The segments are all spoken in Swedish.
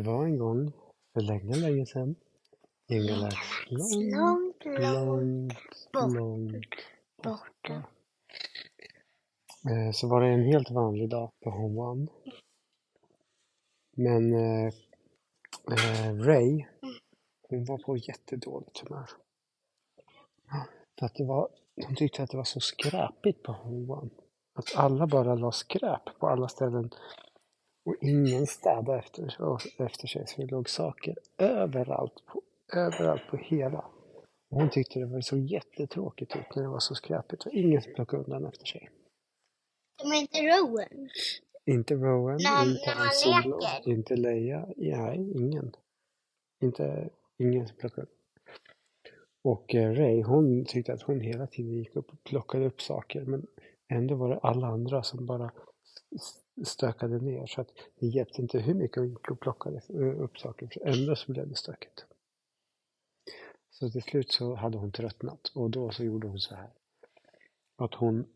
Det var en gång, för länge, länge sedan, i en galax långt, Långt, långt långt, bort. långt borta. Eh, Så var det en helt vanlig dag på One. Men eh, eh, Ray, hon var på jättedåligt humör. För att det var, hon tyckte att det var så skräpigt på One. Att alla bara la skräp på alla ställen. Och ingen städade efter, efter sig. Så det låg saker överallt på, överallt på hela. Och hon tyckte det var så jättetråkigt ut när det var så skräpigt. Och ingen plockade undan efter sig. Är inte Rowan. Inte Rowan, När- inte Han Solo, inte Leia. Nej, ingen. Inte, ingen plockade. Och eh, Ray, hon tyckte att hon hela tiden gick upp och plockade upp saker. Men ändå var det alla andra som bara stökade ner. Så att det hjälpte inte hur mycket hon gick plockade eh, upp saker. För ändå så blev det stökigt. Så till slut så hade hon tröttnat. Och då så gjorde hon så här. Att hon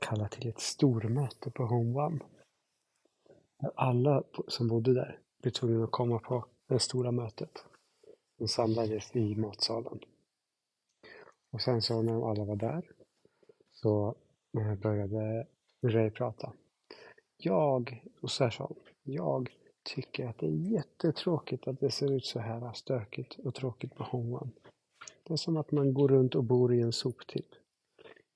kallade till ett stormöte på Home One. Där alla som bodde där blev tvungna att komma på det stora mötet. De samlades i matsalen. Och sen så när alla var där så eh, började Ray prata. Jag, och så här sa hon, jag tycker att det är jättetråkigt att det ser ut så här stökigt och tråkigt på Hongwan. Det är som att man går runt och bor i en soptipp.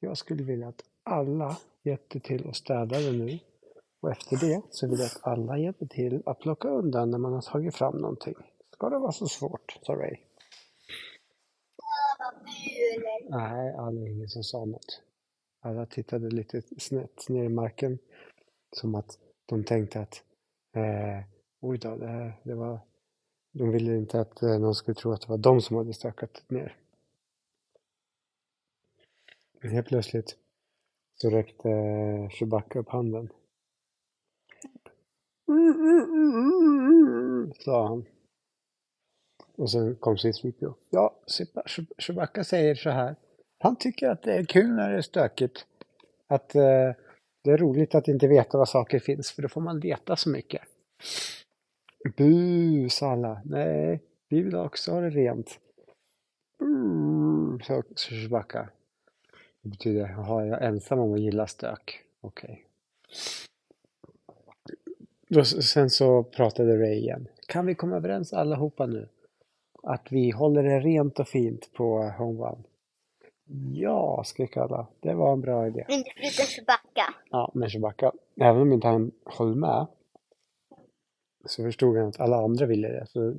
Jag skulle vilja att alla hjälpte till och städade nu. Och efter det så vill jag att alla hjälper till att plocka undan när man har tagit fram någonting. Ska det vara så svårt, sa Ray. Nej, alla ingen som sa något. Alla tittade lite snett ner i marken. Som att de tänkte att eh, oj då, det, här, det var... De ville inte att eh, någon skulle tro att det var de som hade stökat ner. Men helt plötsligt så räckte eh, Chewbacca upp handen. Sa han. Och sen kom C-3PO. Ja, Chewbacca säger så här. Han tycker att det är kul när det är stökigt. Att eh, det är roligt att inte veta var saker finns, för då får man leta så mycket. Bu, sa alla. Nej, vi vill också ha det rent. Mm, sa Det betyder, jaha, jag är ensam om att gilla stök. Okej. Okay. sen så pratade Ray igen. Kan vi komma överens allihopa nu? Att vi håller det rent och fint på Home One? Ja, skrek alla. Det var en bra idé. Inte förutom Chewbacca. Ja, men Chewbacca, även om inte han höll med, så förstod han att alla andra ville det. Så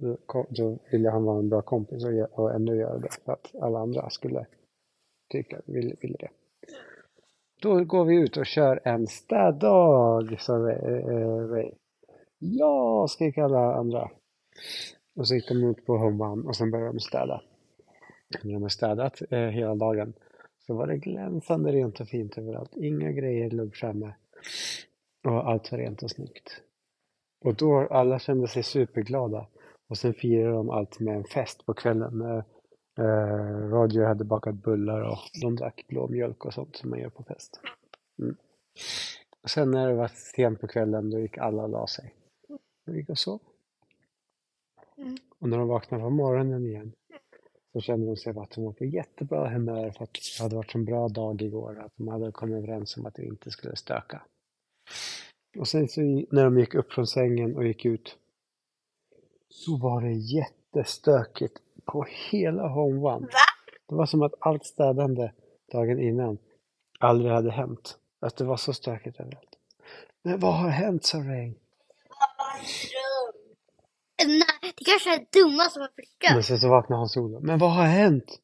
då, ville han vara en bra kompis och, och ändå göra det. För att alla andra skulle tycka, ville, ville det. Då går vi ut och kör en städdag, sa Ray. eh. Ja, skrek alla andra. Och så gick de ut på One och sen började de städa. När de har städat eh, hela dagen så var det glänsande rent och fint överallt. Inga grejer låg framme. Och allt var rent och snyggt. Och då alla kände sig superglada. Och sen firade de allt med en fest på kvällen. Eh, eh, Roger hade bakat bullar och de drack blå mjölk och sånt som man gör på fest. Mm. Och sen när det var sent på kvällen då gick alla och la sig. De gick och sov. Mm. Och när de vaknade på morgonen igen så kände de sig att de var på jättebra humör för att det hade varit en bra dag igår. Att de hade kommit överens om att det inte skulle stöka. Och sen så när de gick upp från sängen och gick ut så var det jättestökigt på hela Home One. Det var som att allt städande dagen innan aldrig hade hänt. Att det var så stökigt överallt. Men vad har hänt, sa Ray? Nej, det kanske är dumma som har förstört. Men sen så vaknade han Solo. Men vad har hänt?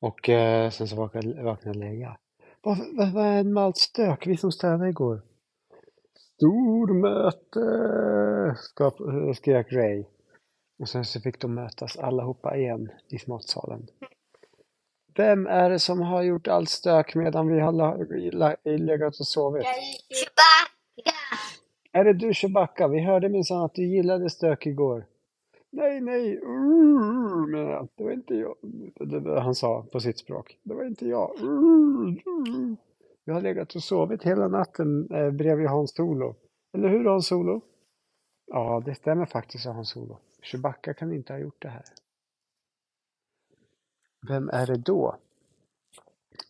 Och eh, sen så vaknade, vaknade Leia. Vad, vad, vad hände med allt stök? Vi som städade igår. Stormöte! skap- skrek Ray. Och sen så fick de mötas allihopa igen i matsalen. Vem är det som har gjort allt stök medan vi har legat och sovit? Chewbacca! Är det du Chewbacca? Vi hörde minsann att du gillade stök igår. Nej, nej, mm, uh, men det var inte jag. Det var han sa på sitt språk. Det var inte jag. Uh, uh. Jag har legat och sovit hela natten eh, bredvid Hans Solo. Eller hur Hans Solo? Ja, det stämmer faktiskt, sa Hans Solo. Chewbacca kan inte ha gjort det här. Vem är det då?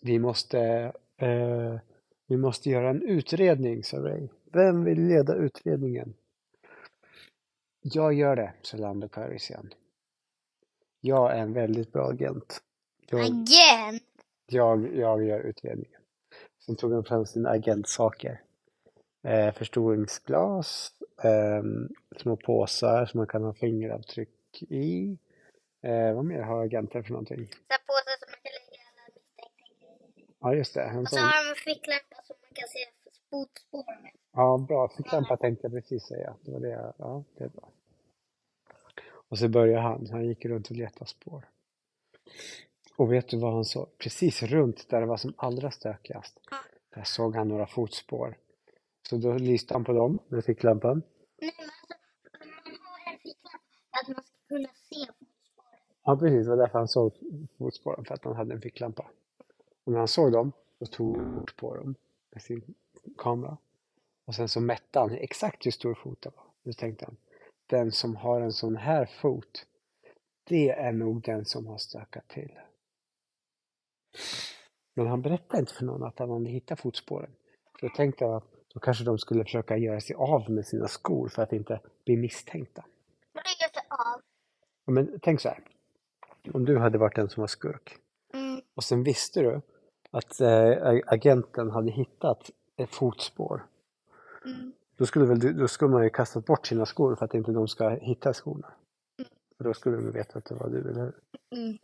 Vi måste, eh, vi måste göra en utredning, sa Ray. Vem vill leda utredningen? Jag gör det, sa Lando Calrissian. Jag är en väldigt bra agent. Jag, Again! jag, jag gör utredningen. Sen tog han fram sina agentsaker. Eh, förstoringsglas, eh, små påsar som man kan ha fingeravtryck i. Eh, vad mer har agenten för någonting? Så här påsar som man kan lägga alla misstänkta grejer i. Ja, just det. Och så har de en ficklampor som man kan se fotspår med. Ja, bra. Ficklampa tänkte jag precis säga. Det var det jag, ja, det är bra. Och så började han. Han gick runt och letade spår. Och vet du vad han såg? Precis runt där det var som allra stökigast. Där såg han några fotspår. Så då lyste han på dem med ficklampan. Nej, men alltså, man har en ficklampa att man ska kunna se fotspåren. Ja, precis. Det var därför han såg fotspåren, för att han hade en ficklampa. Och när han såg dem, så tog han kort på dem med sin kamera. Och sen så mätte han exakt hur stor fot det var. Då tänkte han, den som har en sån här fot, det är nog den som har stökat till. Men han berättade inte för någon att han hade hittat fotspåren. För då tänkte jag att då kanske de skulle försöka göra sig av med sina skor för att inte bli misstänkta. Och det gör sig av. Ja, Men tänk så här. Om du hade varit den som var skurk Mm. och sen visste du att eh, agenten hade hittat ett fotspår. Mm. Då skulle, väl, då skulle man ju kastat bort sina skor för att inte de ska hitta skorna. För då skulle de veta att det var du, eller hur? Mm.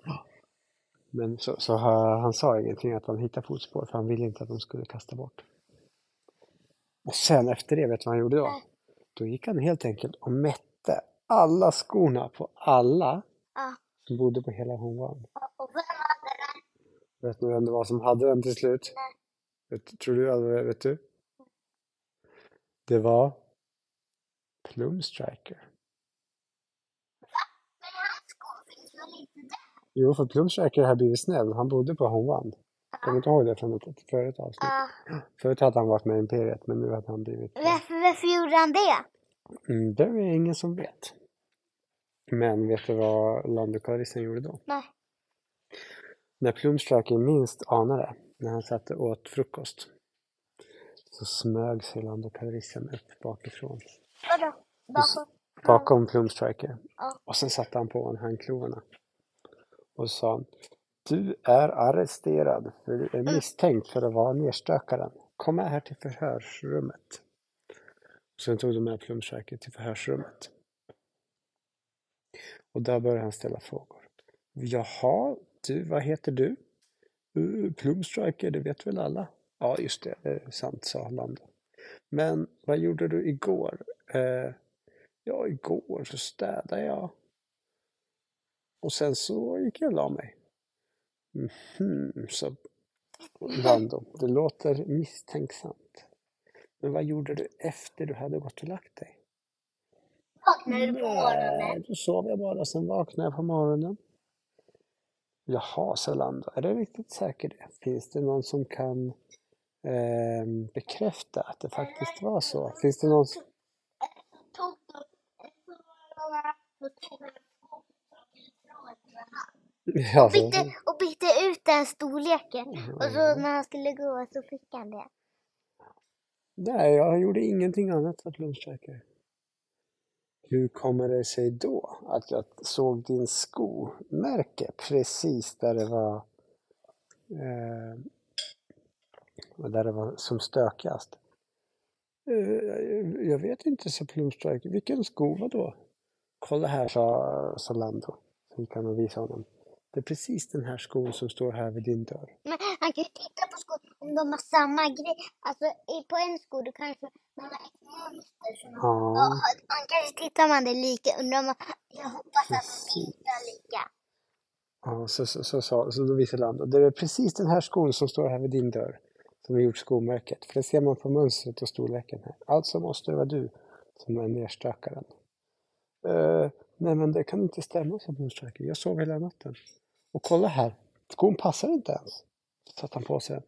Men så, så ha- han sa ingenting att han hittade fotspår för han ville inte att de skulle kasta bort. Och sen efter det, vet du vad han gjorde då? Då gick han helt enkelt och mätte alla skorna på alla Ja. som bodde på hela Honvan. Och- Och vem hade den? Vet du vem det var som hade den till slut? Vet, tror du vet du? Det var Plumstriker. Men hans skor finns väl inte där? Jo, för Plumstriker har blivit snäll. Han bodde på Honvan. Kommer du ihåg det från ett förut avsnitt? Ja. Förut hade han varit med i Imperiet, men nu hade han blivit... Varför, varför gjorde han det? Mm, det är ingen som vet. Men vet du vad Lando Calrissian gjorde då? Nej. När Plumstriker minst anade, när han satt och åt frukost, så smög sig Lando Calrissian upp bakifrån. Vadå? Bakom? bakom Plumstriker. Ja. Och sen satte han på honom handklovarna. Och sa du är arresterad för du är misstänkt för att vara nerstökaren. Kom med här till förhörsrummet. Sen tog de med Plumstriker till förhörsrummet. Och där började han ställa frågor. Jaha, du, vad heter du? Uh, Plumstriker, det vet väl alla? Ja, just det, det är sant, sa Lando. Men vad gjorde du igår? Eh, Ja, igår så städade jag. Och sen så gick jag och la mig. Mhm, sa Lando. Det låter misstänksamt. Men vad gjorde du efter du hade gått och lagt dig? Vaknade du på morgonen? Nej, då sov jag bara. Sen vaknade jag på morgonen. Jaha, sa Lando. Är du riktigt säker? Finns det någon som kan ehm, bekräfta att det faktiskt var så? Finns det någon varandra. Ja, bytte, och bytte ut den storleken. Och så när han skulle gå så fick han det. Nej, jag gjorde ingenting annat för Plumstriker. Hur kommer det sig då att jag såg din skomärke precis där det var eh, där det var som stökigast? Eh, jag vet inte, sa Plumstriker. Vilken sko var då? Kolla här, sa, sa Lando. Så gick han och visade honom. Det är precis den här skon som står här vid din dörr. Men han kan ju titta på skor om de har samma grej. Alltså på en sko då kanske man har ett mönster. Som Ja. han kanske tittar man det lika. Undrar om man, jag hoppas att de tittar lika. Ja, så, så, så, så, så då visade Lando. Det är precis den här skon som står här vid din dörr som har gjort skomärket. För det ser man på mönstret och storleken här. Alltså måste det vara du som är nerstökaren. Uh, nej men det kan inte stämma, sa Blomstriker. Jag sov hela natten. Och kolla här, skon passar inte ens. Så satte han på sig den.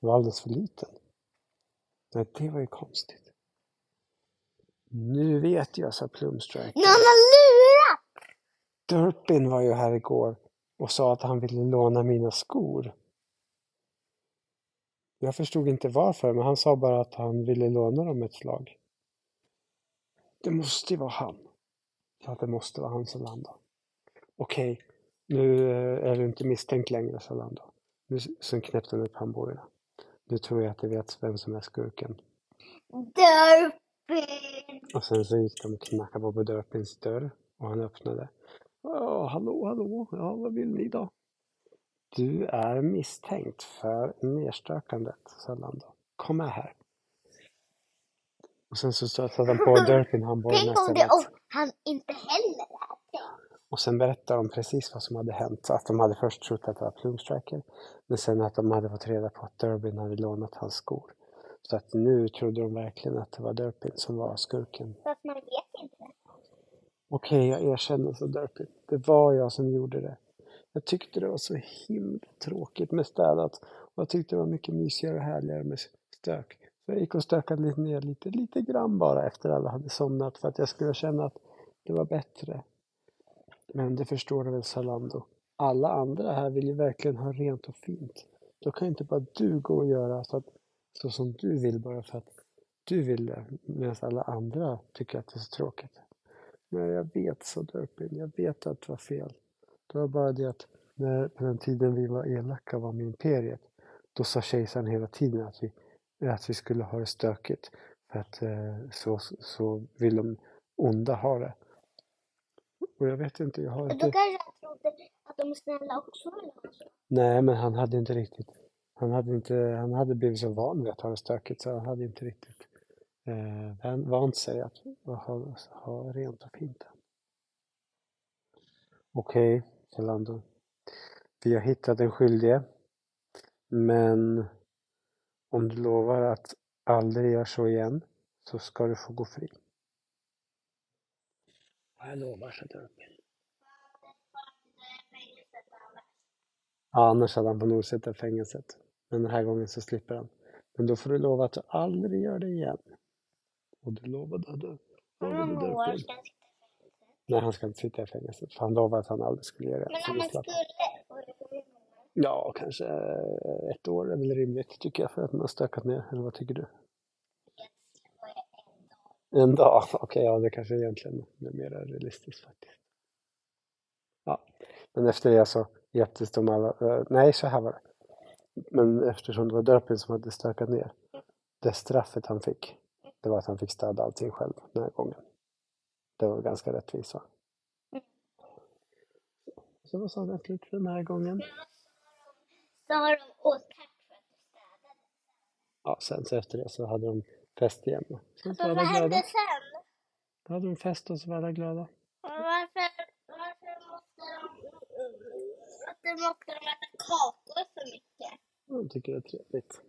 Den var alldeles för liten. Nej, det var ju konstigt. Nu vet jag, sa Plumstrike. Någon har lurat! Durpin var ju här igår och sa att han ville låna mina skor. Jag förstod inte varför, men han sa bara att han ville låna dem ett slag. Det måste ju vara han. Ja, det måste vara han, sa Lando. Okej, nu eh, är du inte misstänkt längre, sa Lando. Nu, sen knäppte han upp handbojorna. Nu tror jag att jag vet vem som är skurken. Dörpin! Och sen så gick de och knackade på Durpins dörr och han öppnade. Ja, hallå, hallå, ja, vad vill ni då? Du är misstänkt för nerstökandet, sa Lando. Kom med här. Och sen så satte han på Durpin handbojorna Tänk om det och han inte heller är det. Och sen berättade de precis vad som hade hänt. Att de hade först trott att det var Plumstriker. Men sen att de hade fått reda på att Durbin hade lånat hans skor. Så att nu trodde de verkligen att det var Durpin som var skurken. Fast man vet inte. Okej, jag erkänner, så Durpin. Det var jag som gjorde det. Jag tyckte det var så himla tråkigt med städat. Och jag tyckte det var mycket mysigare och härligare med stök. Så jag gick och stökade lite ner lite, lite grann bara efter alla hade somnat. För att jag skulle känna att det var bättre. Men det förstår du väl Zalando? Alla andra här vill ju verkligen ha rent och fint. Då kan ju inte bara du gå och göra så, att, så som du vill bara för att du vill det. Medan alla andra tycker att det är så tråkigt. Men jag vet så Durpin, jag vet att det var fel. Det var bara det att när, på den tiden vi var elaka var med imperiet. Då sa kejsaren hela tiden att vi, att vi skulle ha det stökigt. För att eh, så, så vill de onda ha det. Och jag vet inte, jag har Då inte... kanske han trodde att de snälla också vill ha så. Nej, men han hade inte riktigt... Han hade, inte, han hade blivit så van vid att ha det stökigt så han hade inte riktigt eh, vant sig att ha, ha rent och fint. Okej, okay, Lando. Vi har hittat den skyldige. Men om du lovar att aldrig göra så igen så ska du få gå fri. Ja, jag lovar, sa Durpin. Ja, annars hade han på nog sitta i fängelset. Men den här gången så slipper han. Men då får du lova att du aldrig gör det igen. Och du lovade, du. Lovade Om Nej, han ska inte sitta i fängelset. För han lovade att han aldrig skulle göra det. Men om skulle, han. många? Ja, kanske ett år är väl rimligt tycker jag för att man har stökat ner. Eller vad tycker du? En dag? Okej, ja det kanske egentligen är mer realistiskt faktiskt. Ja, men efter det så hjälptes de alla. eh, nej, så här var det. Men eftersom det var Durpin som hade stökat ner. Det straffet han fick, det var att han fick städa allting själv den här gången. Det var ganska rättvist va? Så vad sa den slut för den här gången? Sa de, åh tack för att du städade. Ja, sen så efter det så hade de fest igen. Sen så var vad hände glada. sen? Då hade de fest och så var alla glada. Varför, varför måste de, varför måste de äta kakor för mycket? De tycker det är trevligt.